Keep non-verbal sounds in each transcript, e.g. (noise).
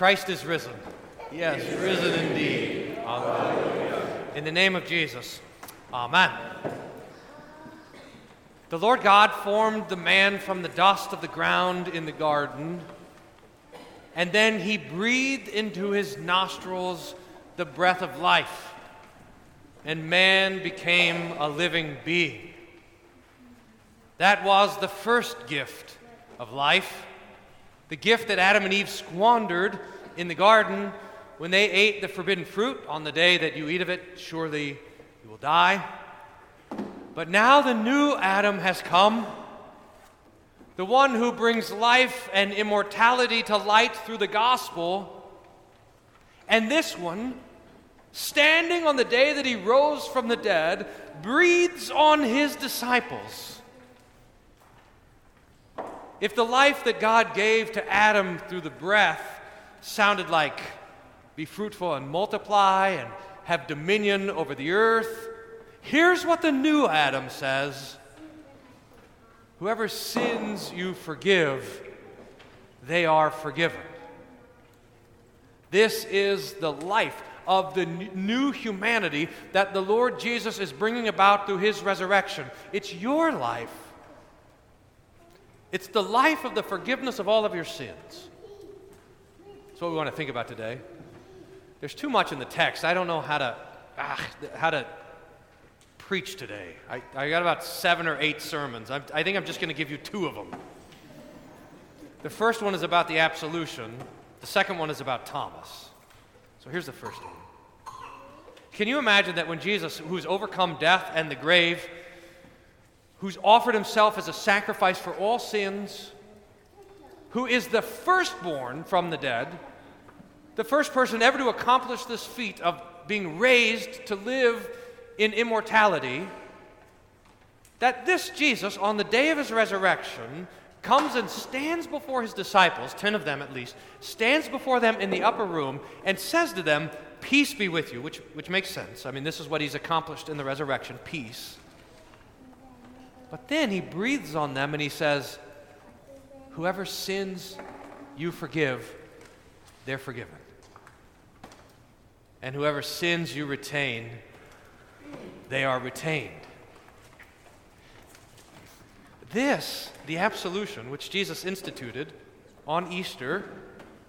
Christ is risen. Yes, risen indeed. Hallelujah. In the name of Jesus. Amen. The Lord God formed the man from the dust of the ground in the garden, and then he breathed into his nostrils the breath of life, and man became a living being. That was the first gift of life, the gift that Adam and Eve squandered in the garden when they ate the forbidden fruit on the day that you eat of it, surely you will die. But now the new Adam has come, the one who brings life and immortality to light through the gospel. And this one, standing on the day that he rose from the dead, breathes on his disciples. If the life that God gave to Adam through the breath sounded like be fruitful and multiply and have dominion over the earth, Here's what the new Adam says Whoever sins you forgive, they are forgiven. This is the life of the new humanity that the Lord Jesus is bringing about through his resurrection. It's your life. It's the life of the forgiveness of all of your sins. That's what we want to think about today. There's too much in the text. I don't know how to, ah, how to preach today. I, I got about seven or eight sermons. I'm, I think I'm just going to give you two of them. The first one is about the absolution, the second one is about Thomas. So here's the first one. Can you imagine that when Jesus, who's overcome death and the grave, who's offered himself as a sacrifice for all sins, who is the firstborn from the dead, the first person ever to accomplish this feat of being raised to live in immortality, that this Jesus, on the day of his resurrection, comes and stands before his disciples, 10 of them at least, stands before them in the upper room and says to them, Peace be with you, which, which makes sense. I mean, this is what he's accomplished in the resurrection peace. But then he breathes on them and he says, Whoever sins you forgive, they're forgiven. And whoever sins you retain, they are retained. This, the absolution, which Jesus instituted on Easter,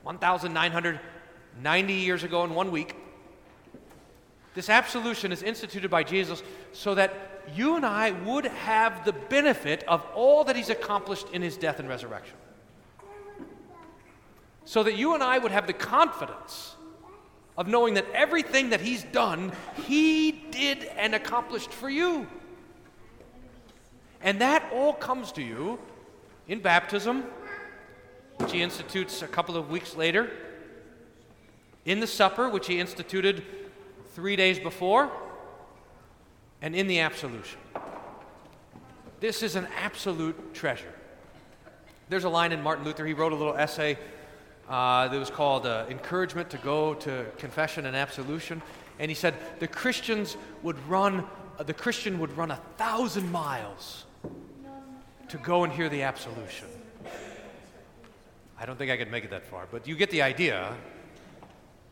1,990 years ago in one week, this absolution is instituted by Jesus so that you and I would have the benefit of all that he's accomplished in his death and resurrection. So that you and I would have the confidence of knowing that everything that He's done, He did and accomplished for you. And that all comes to you in baptism, which He institutes a couple of weeks later, in the supper, which He instituted three days before, and in the absolution. This is an absolute treasure. There's a line in Martin Luther, he wrote a little essay uh, that was called uh, Encouragement to Go to Confession and Absolution. And he said the Christians would run, uh, the Christian would run a thousand miles to go and hear the absolution. I don't think I could make it that far, but you get the idea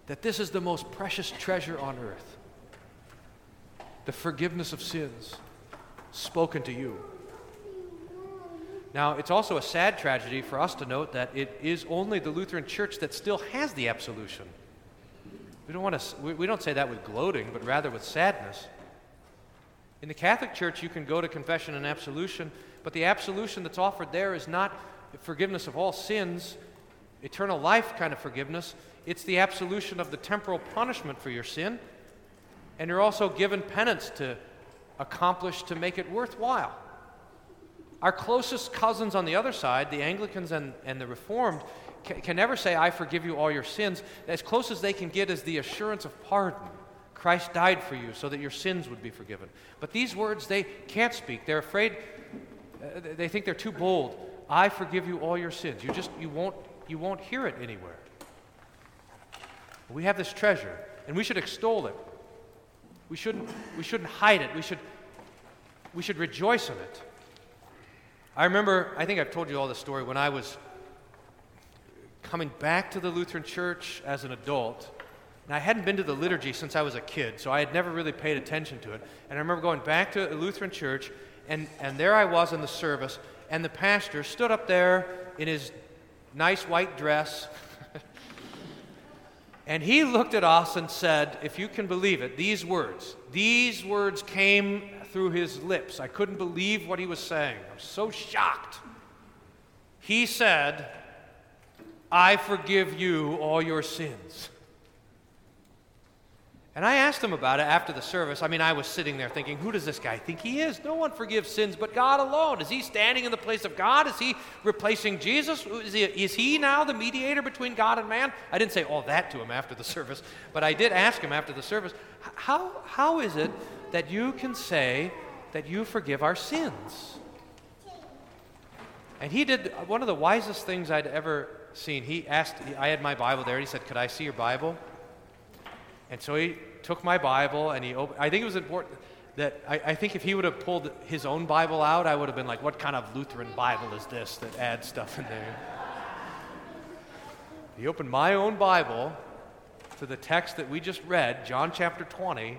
that this is the most precious treasure on earth the forgiveness of sins spoken to you. Now, it's also a sad tragedy for us to note that it is only the Lutheran Church that still has the absolution. We don't, want to, we, we don't say that with gloating, but rather with sadness. In the Catholic Church, you can go to confession and absolution, but the absolution that's offered there is not forgiveness of all sins, eternal life kind of forgiveness. It's the absolution of the temporal punishment for your sin. And you're also given penance to accomplish to make it worthwhile. Our closest cousins on the other side, the Anglicans and, and the Reformed, can, can never say, I forgive you all your sins. As close as they can get is the assurance of pardon. Christ died for you so that your sins would be forgiven. But these words they can't speak. They're afraid, uh, they think they're too bold. I forgive you all your sins. You just, you won't, you won't hear it anywhere. We have this treasure, and we should extol it. We shouldn't, we shouldn't hide it. We should, we should rejoice in it. I remember, I think I've told you all the story, when I was coming back to the Lutheran church as an adult. And I hadn't been to the liturgy since I was a kid, so I had never really paid attention to it. And I remember going back to a Lutheran church, and, and there I was in the service, and the pastor stood up there in his nice white dress. And he looked at us and said, if you can believe it, these words. These words came through his lips. I couldn't believe what he was saying. I was so shocked. He said, I forgive you all your sins. And I asked him about it after the service. I mean, I was sitting there thinking, who does this guy think he is? No one forgives sins but God alone. Is he standing in the place of God? Is he replacing Jesus? Is he, is he now the mediator between God and man? I didn't say all that to him after the (laughs) service, but I did ask him after the service, how, how is it that you can say that you forgive our sins? And he did one of the wisest things I'd ever seen. He asked, I had my Bible there, and he said, Could I see your Bible? And so he took my Bible and he opened, I think it was important that I, I, think if he would have pulled his own Bible out, I would have been like, what kind of Lutheran Bible is this that adds stuff in there? he opened my own Bible to the text that we just read, John chapter 20,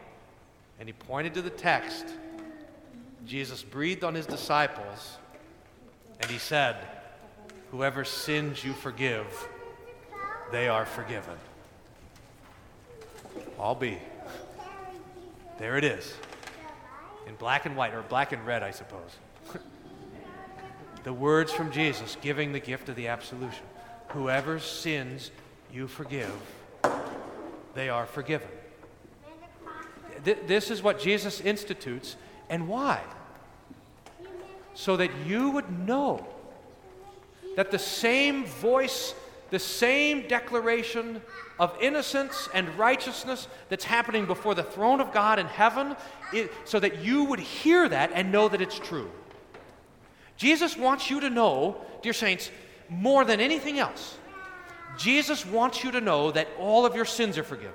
and he pointed to the text. Jesus breathed on his disciples and he said, Whoever sins you forgive, they are forgiven. I'll be. There it is. In black and white, or black and red, I suppose. (laughs) the words from Jesus giving the gift of the absolution. Whoever sins you forgive, they are forgiven. Th- this is what Jesus institutes, and why? So that you would know that the same voice, the same declaration of innocence and righteousness that's happening before the throne of God in heaven, it, so that you would hear that and know that it's true. Jesus wants you to know, dear saints, more than anything else, Jesus wants you to know that all of your sins are forgiven.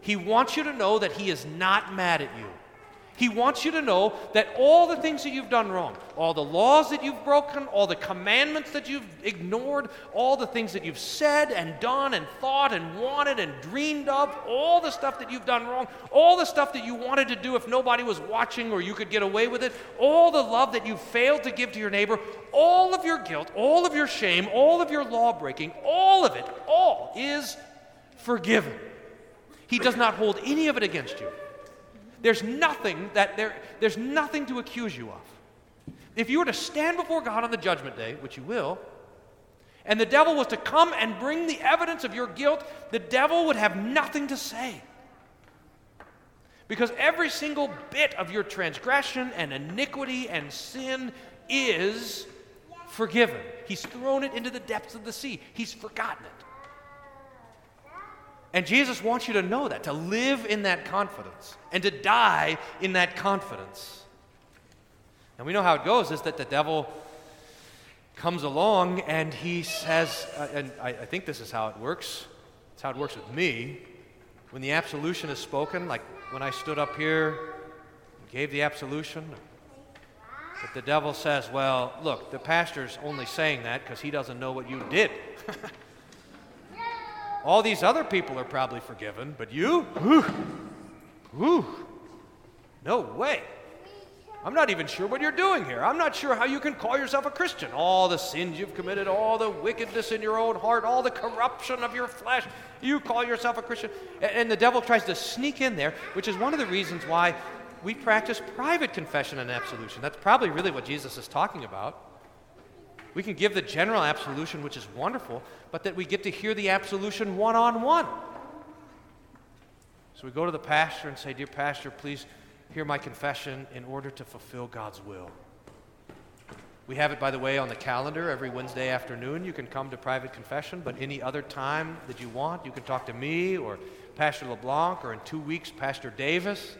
He wants you to know that He is not mad at you. He wants you to know that all the things that you've done wrong, all the laws that you've broken, all the commandments that you've ignored, all the things that you've said and done and thought and wanted and dreamed of, all the stuff that you've done wrong, all the stuff that you wanted to do if nobody was watching or you could get away with it, all the love that you failed to give to your neighbor, all of your guilt, all of your shame, all of your law breaking, all of it, all is forgiven. He does not hold any of it against you. There's nothing that there, there's nothing to accuse you of. If you were to stand before God on the judgment day, which you will, and the devil was to come and bring the evidence of your guilt, the devil would have nothing to say. Because every single bit of your transgression and iniquity and sin is forgiven. He's thrown it into the depths of the sea, He's forgotten it. And Jesus wants you to know that, to live in that confidence, and to die in that confidence. And we know how it goes is that the devil comes along and he says, uh, and I, I think this is how it works. It's how it works with me. When the absolution is spoken, like when I stood up here and gave the absolution, that the devil says, Well, look, the pastor's only saying that because he doesn't know what you did. (laughs) All these other people are probably forgiven, but you? Whew, whew, no way. I'm not even sure what you're doing here. I'm not sure how you can call yourself a Christian. All the sins you've committed, all the wickedness in your own heart, all the corruption of your flesh. You call yourself a Christian. And the devil tries to sneak in there, which is one of the reasons why we practice private confession and absolution. That's probably really what Jesus is talking about. We can give the general absolution, which is wonderful, but that we get to hear the absolution one on one. So we go to the pastor and say, Dear pastor, please hear my confession in order to fulfill God's will. We have it, by the way, on the calendar every Wednesday afternoon. You can come to private confession, but any other time that you want, you can talk to me or Pastor LeBlanc or in two weeks, Pastor Davis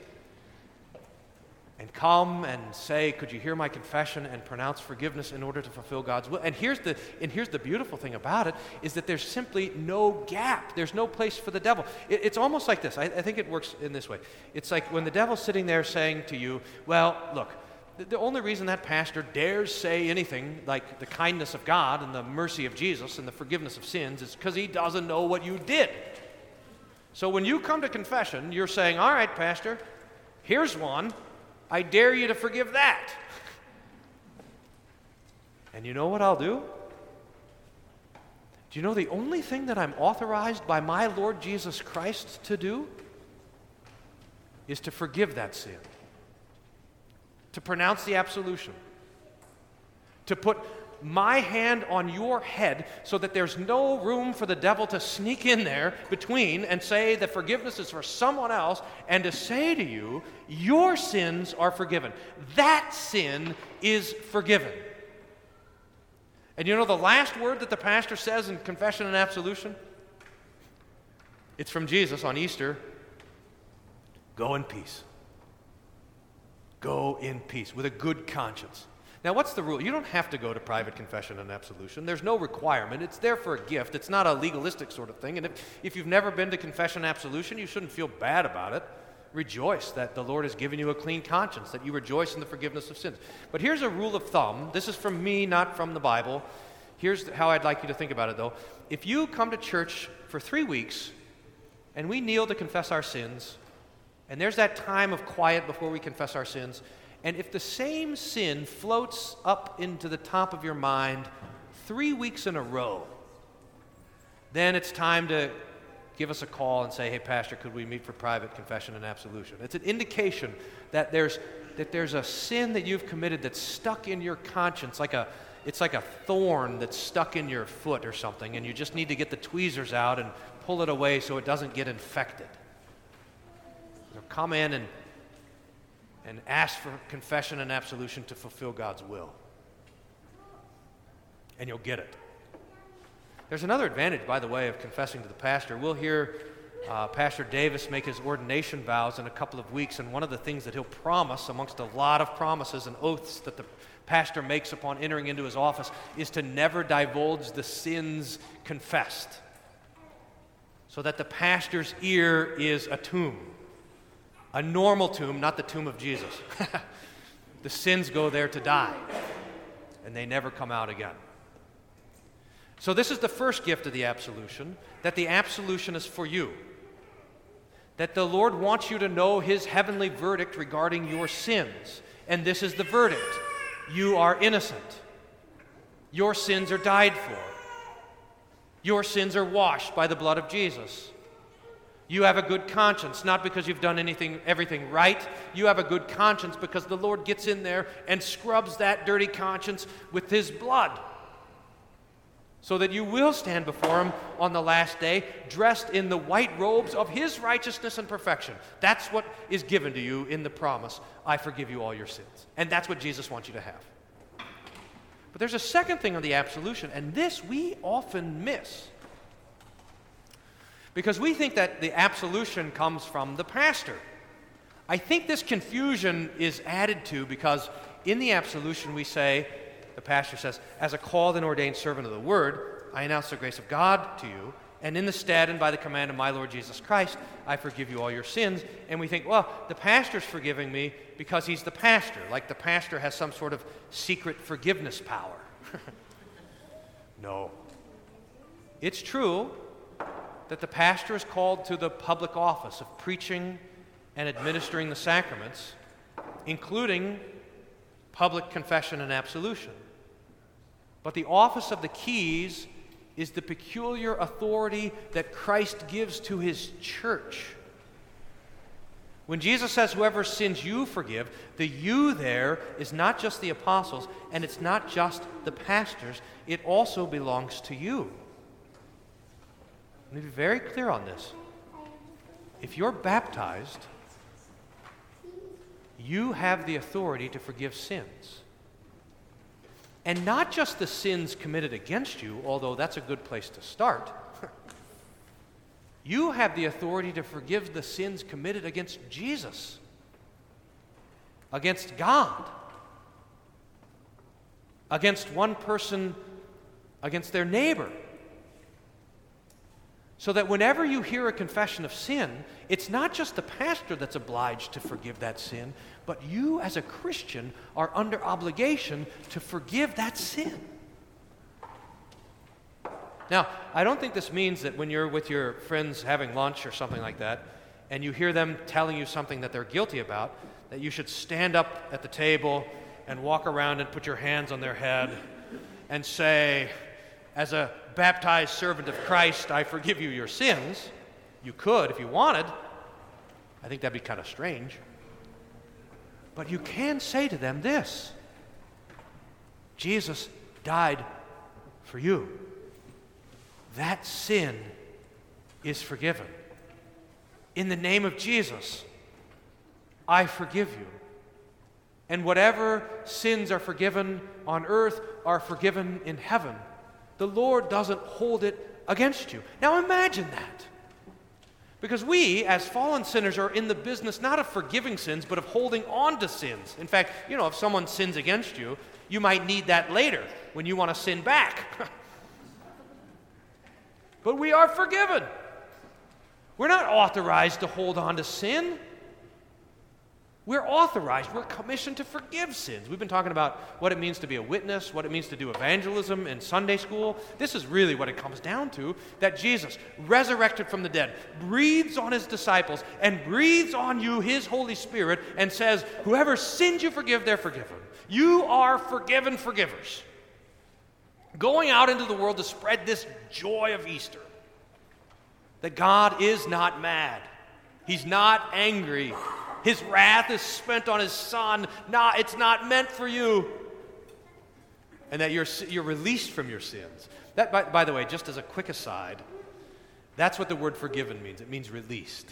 and come and say, Could you hear my confession and pronounce forgiveness in order to fulfill God's will? And here's the, and here's the beautiful thing about it is that there's simply no gap. There's no place for the devil. It, it's almost like this. I, I think it works in this way. It's like when the devil's sitting there saying to you, Well, look, the, the only reason that pastor dares say anything like the kindness of God and the mercy of Jesus and the forgiveness of sins is because he doesn't know what you did. So when you come to confession, you're saying, All right, Pastor, here's one. I dare you to forgive that. And you know what I'll do? Do you know the only thing that I'm authorized by my Lord Jesus Christ to do is to forgive that sin, to pronounce the absolution, to put my hand on your head so that there's no room for the devil to sneak in there between and say that forgiveness is for someone else and to say to you, your sins are forgiven. That sin is forgiven. And you know the last word that the pastor says in confession and absolution? It's from Jesus on Easter Go in peace. Go in peace with a good conscience. Now, what's the rule? You don't have to go to private confession and absolution. There's no requirement. It's there for a gift. It's not a legalistic sort of thing. And if, if you've never been to confession and absolution, you shouldn't feel bad about it. Rejoice that the Lord has given you a clean conscience, that you rejoice in the forgiveness of sins. But here's a rule of thumb. This is from me, not from the Bible. Here's how I'd like you to think about it, though. If you come to church for three weeks and we kneel to confess our sins, and there's that time of quiet before we confess our sins. And if the same sin floats up into the top of your mind three weeks in a row, then it's time to give us a call and say, hey, Pastor, could we meet for private confession and absolution? It's an indication that there's, that there's a sin that you've committed that's stuck in your conscience, like a, it's like a thorn that's stuck in your foot or something, and you just need to get the tweezers out and pull it away so it doesn't get infected So come in and, and ask for confession and absolution to fulfill God's will. And you'll get it. There's another advantage, by the way, of confessing to the pastor. We'll hear uh, Pastor Davis make his ordination vows in a couple of weeks, and one of the things that he'll promise, amongst a lot of promises and oaths that the pastor makes upon entering into his office, is to never divulge the sins confessed, so that the pastor's ear is attuned a normal tomb, not the tomb of Jesus. (laughs) the sins go there to die, and they never come out again. So, this is the first gift of the absolution that the absolution is for you. That the Lord wants you to know his heavenly verdict regarding your sins. And this is the verdict you are innocent. Your sins are died for. Your sins are washed by the blood of Jesus. You have a good conscience, not because you've done anything, everything right. You have a good conscience because the Lord gets in there and scrubs that dirty conscience with His blood. So that you will stand before Him on the last day dressed in the white robes of His righteousness and perfection. That's what is given to you in the promise I forgive you all your sins. And that's what Jesus wants you to have. But there's a second thing of the absolution, and this we often miss. Because we think that the absolution comes from the pastor. I think this confusion is added to because in the absolution we say, the pastor says, as a called and ordained servant of the word, I announce the grace of God to you, and in the stead and by the command of my Lord Jesus Christ, I forgive you all your sins. And we think, well, the pastor's forgiving me because he's the pastor, like the pastor has some sort of secret forgiveness power. (laughs) no. It's true that the pastor is called to the public office of preaching and administering the sacraments, including public confession and absolution. But the office of the keys is the peculiar authority that Christ gives to his church. When Jesus says, Whoever sins you forgive, the you there is not just the apostles and it's not just the pastors, it also belongs to you. Let me be very clear on this. If you're baptized, you have the authority to forgive sins. And not just the sins committed against you, although that's a good place to start. you have the authority to forgive the sins committed against Jesus, against God, against one person, against their neighbor So that whenever you hear a confession of sin, it's not just the pastor that's obliged to forgive that sin, but you as a Christian are under obligation to forgive that sin. Now, I don't think this means that when you're with your friends having lunch or something like that, and you hear them telling you something that they're guilty about, that you should stand up at the table and walk around and put your hands on their head and say, as a baptized servant of Christ, I forgive you your sins. You could if you wanted. I think that'd be kind of strange. But you can say to them this Jesus died for you. That sin is forgiven. In the name of Jesus, I forgive you. And whatever sins are forgiven on earth are forgiven in heaven. The Lord doesn't hold it against you. Now imagine that. Because we, as fallen sinners, are in the business not of forgiving sins, but of holding on to sins. In fact, you know, if someone sins against you, you might need that later when you want to sin back. (laughs) but we are forgiven. We're not authorized to hold on to sin. We're authorized, we're commissioned to forgive sins. We've been talking about what it means to be a witness, what it means to do evangelism in Sunday school. This is really what it comes down to that Jesus, resurrected from the dead, breathes on his disciples and breathes on you his Holy Spirit and says, Whoever sins you forgive, they're forgiven. You are forgiven forgivers. Going out into the world to spread this joy of Easter that God is not mad, He's not angry. His wrath is spent on his son. Not, it's not meant for you. And that you're, you're released from your sins. That, by, by the way, just as a quick aside, that's what the word forgiven means. It means released.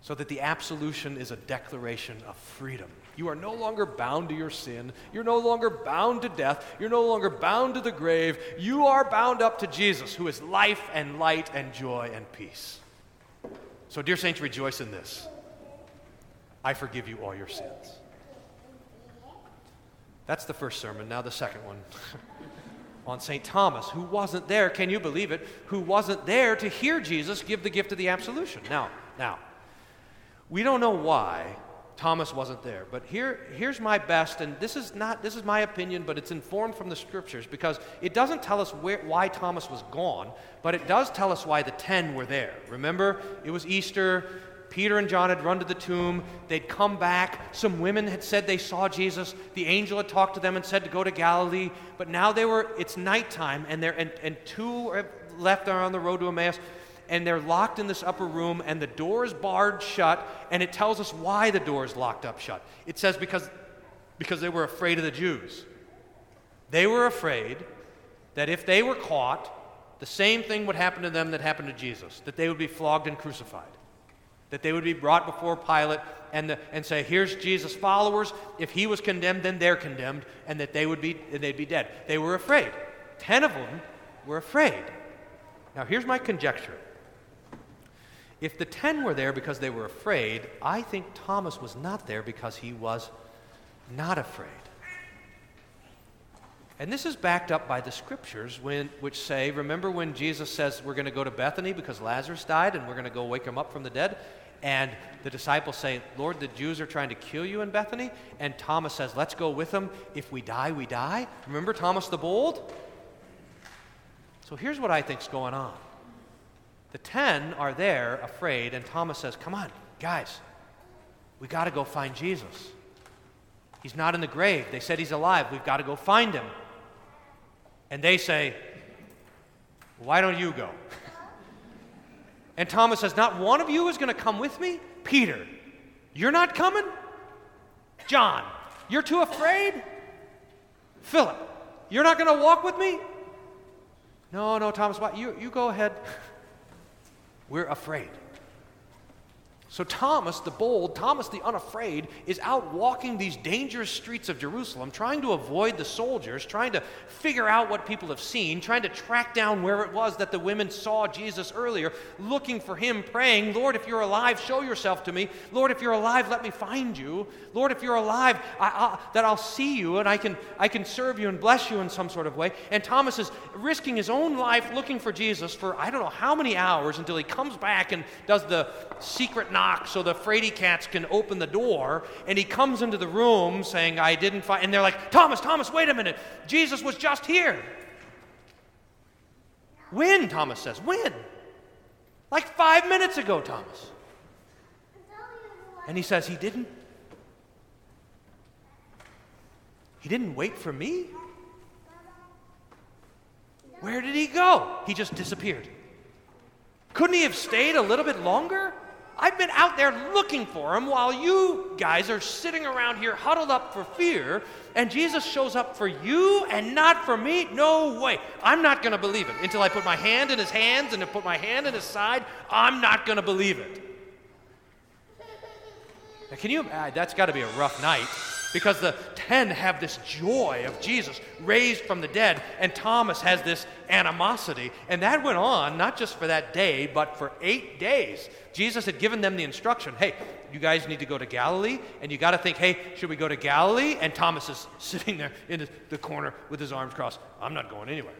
So that the absolution is a declaration of freedom. You are no longer bound to your sin. You're no longer bound to death. You're no longer bound to the grave. You are bound up to Jesus, who is life and light and joy and peace. So, dear saints, rejoice in this. I forgive you all your sins. That's the first sermon. Now, the second one (laughs) on St. Thomas, who wasn't there, can you believe it? Who wasn't there to hear Jesus give the gift of the absolution. Now, now, we don't know why Thomas wasn't there, but here, here's my best, and this is not this is my opinion, but it's informed from the scriptures because it doesn't tell us where, why Thomas was gone, but it does tell us why the ten were there. Remember, it was Easter. Peter and John had run to the tomb. They'd come back. Some women had said they saw Jesus. The angel had talked to them and said to go to Galilee. But now they were, it's nighttime, and, they're, and, and two are left are on the road to Emmaus, and they're locked in this upper room, and the door is barred shut, and it tells us why the door is locked up shut. It says because, because they were afraid of the Jews. They were afraid that if they were caught, the same thing would happen to them that happened to Jesus, that they would be flogged and crucified that they would be brought before Pilate and, the, and say, here's Jesus' followers. If he was condemned, then they're condemned, and that they would be, they'd be dead. They were afraid. Ten of them were afraid. Now, here's my conjecture. If the ten were there because they were afraid, I think Thomas was not there because he was not afraid. And this is backed up by the scriptures when, which say, remember when Jesus says we're going to go to Bethany because Lazarus died and we're going to go wake him up from the dead? And the disciples say, Lord, the Jews are trying to kill you in Bethany. And Thomas says, Let's go with them. If we die, we die. Remember Thomas the Bold? So here's what I think's going on. The ten are there afraid, and Thomas says, Come on, guys, we got to go find Jesus. He's not in the grave. They said he's alive. We've got to go find him. And they say, Why don't you go? And Thomas says, Not one of you is going to come with me? Peter, you're not coming? John, you're too afraid? Philip, you're not going to walk with me? No, no, Thomas, you, you go ahead. (laughs) We're afraid. So, Thomas, the bold, Thomas the unafraid, is out walking these dangerous streets of Jerusalem, trying to avoid the soldiers, trying to figure out what people have seen, trying to track down where it was that the women saw Jesus earlier, looking for him, praying, Lord, if you're alive, show yourself to me. Lord, if you're alive, let me find you. Lord, if you're alive, I, I, that I'll see you and I can, I can serve you and bless you in some sort of way. And Thomas is risking his own life looking for Jesus for I don't know how many hours until he comes back and does the secret knock so the fraidy cats can open the door. And he comes into the room saying, I didn't find. And they're like, Thomas, Thomas, wait a minute. Jesus was just here. When? Thomas says. When? Like five minutes ago, Thomas. And he says, He didn't. He didn't wait for me. Where did he go? He just disappeared. Couldn't he have stayed a little bit longer? I've been out there looking for him while you guys are sitting around here huddled up for fear, and Jesus shows up for you and not for me? No way. I'm not going to believe it until I put my hand in his hands and put my hand in his side. I'm not going to believe it. Now, can you? That's got to be a rough night because the ten have this joy of Jesus raised from the dead, and Thomas has this animosity. And that went on not just for that day, but for eight days. Jesus had given them the instruction hey, you guys need to go to Galilee, and you got to think, hey, should we go to Galilee? And Thomas is (laughs) sitting there in the corner with his arms crossed. I'm not going anywhere.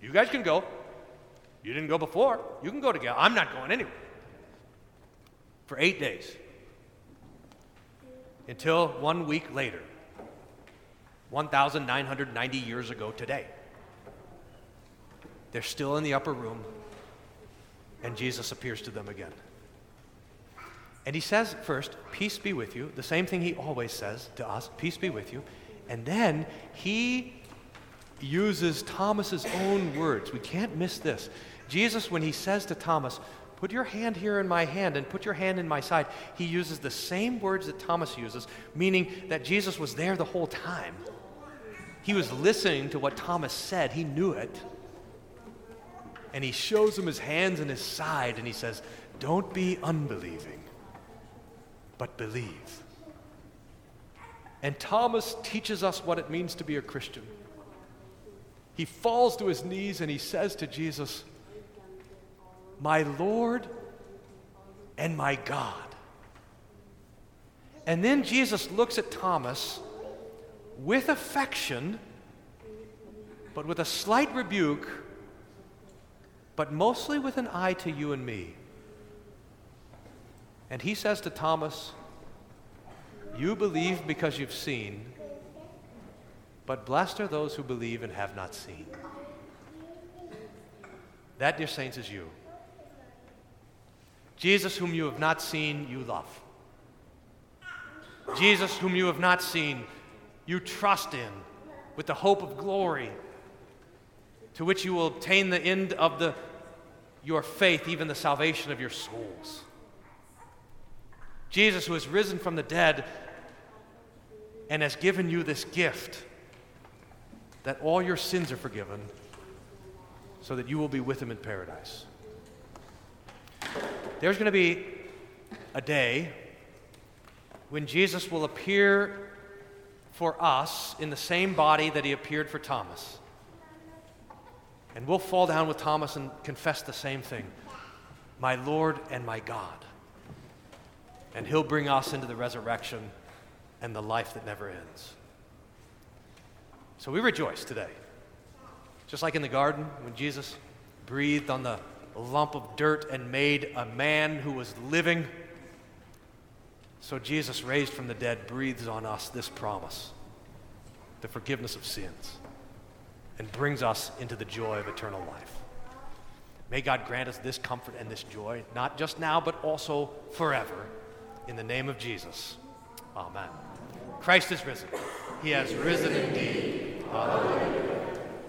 You guys can go. You didn't go before. You can go to Galilee. I'm not going anywhere. For eight days until one week later, 1,990 years ago today. They're still in the upper room, and Jesus appears to them again. And he says first, Peace be with you, the same thing he always says to us, Peace be with you. And then he uses Thomas's own words. We can't miss this. Jesus, when he says to Thomas, Put your hand here in my hand and put your hand in my side. He uses the same words that Thomas uses, meaning that Jesus was there the whole time. He was listening to what Thomas said, he knew it. And he shows him his hands and his side, and he says, Don't be unbelieving, but believe. And Thomas teaches us what it means to be a Christian. He falls to his knees and he says to Jesus, my Lord and my God. And then Jesus looks at Thomas with affection, but with a slight rebuke, but mostly with an eye to you and me. And he says to Thomas, You believe because you've seen, but blessed are those who believe and have not seen. That, dear saints, is you. Jesus, whom you have not seen, you love. Jesus, whom you have not seen, you trust in with the hope of glory, to which you will obtain the end of the, your faith, even the salvation of your souls. Jesus, who has risen from the dead and has given you this gift that all your sins are forgiven, so that you will be with him in paradise. There's going to be a day when Jesus will appear for us in the same body that he appeared for Thomas. And we'll fall down with Thomas and confess the same thing My Lord and my God. And he'll bring us into the resurrection and the life that never ends. So we rejoice today. Just like in the garden when Jesus breathed on the lump of dirt and made a man who was living. So Jesus, raised from the dead, breathes on us this promise the forgiveness of sins and brings us into the joy of eternal life. May God grant us this comfort and this joy, not just now, but also forever. In the name of Jesus. Amen. Christ is risen. He has risen indeed. Hallelujah.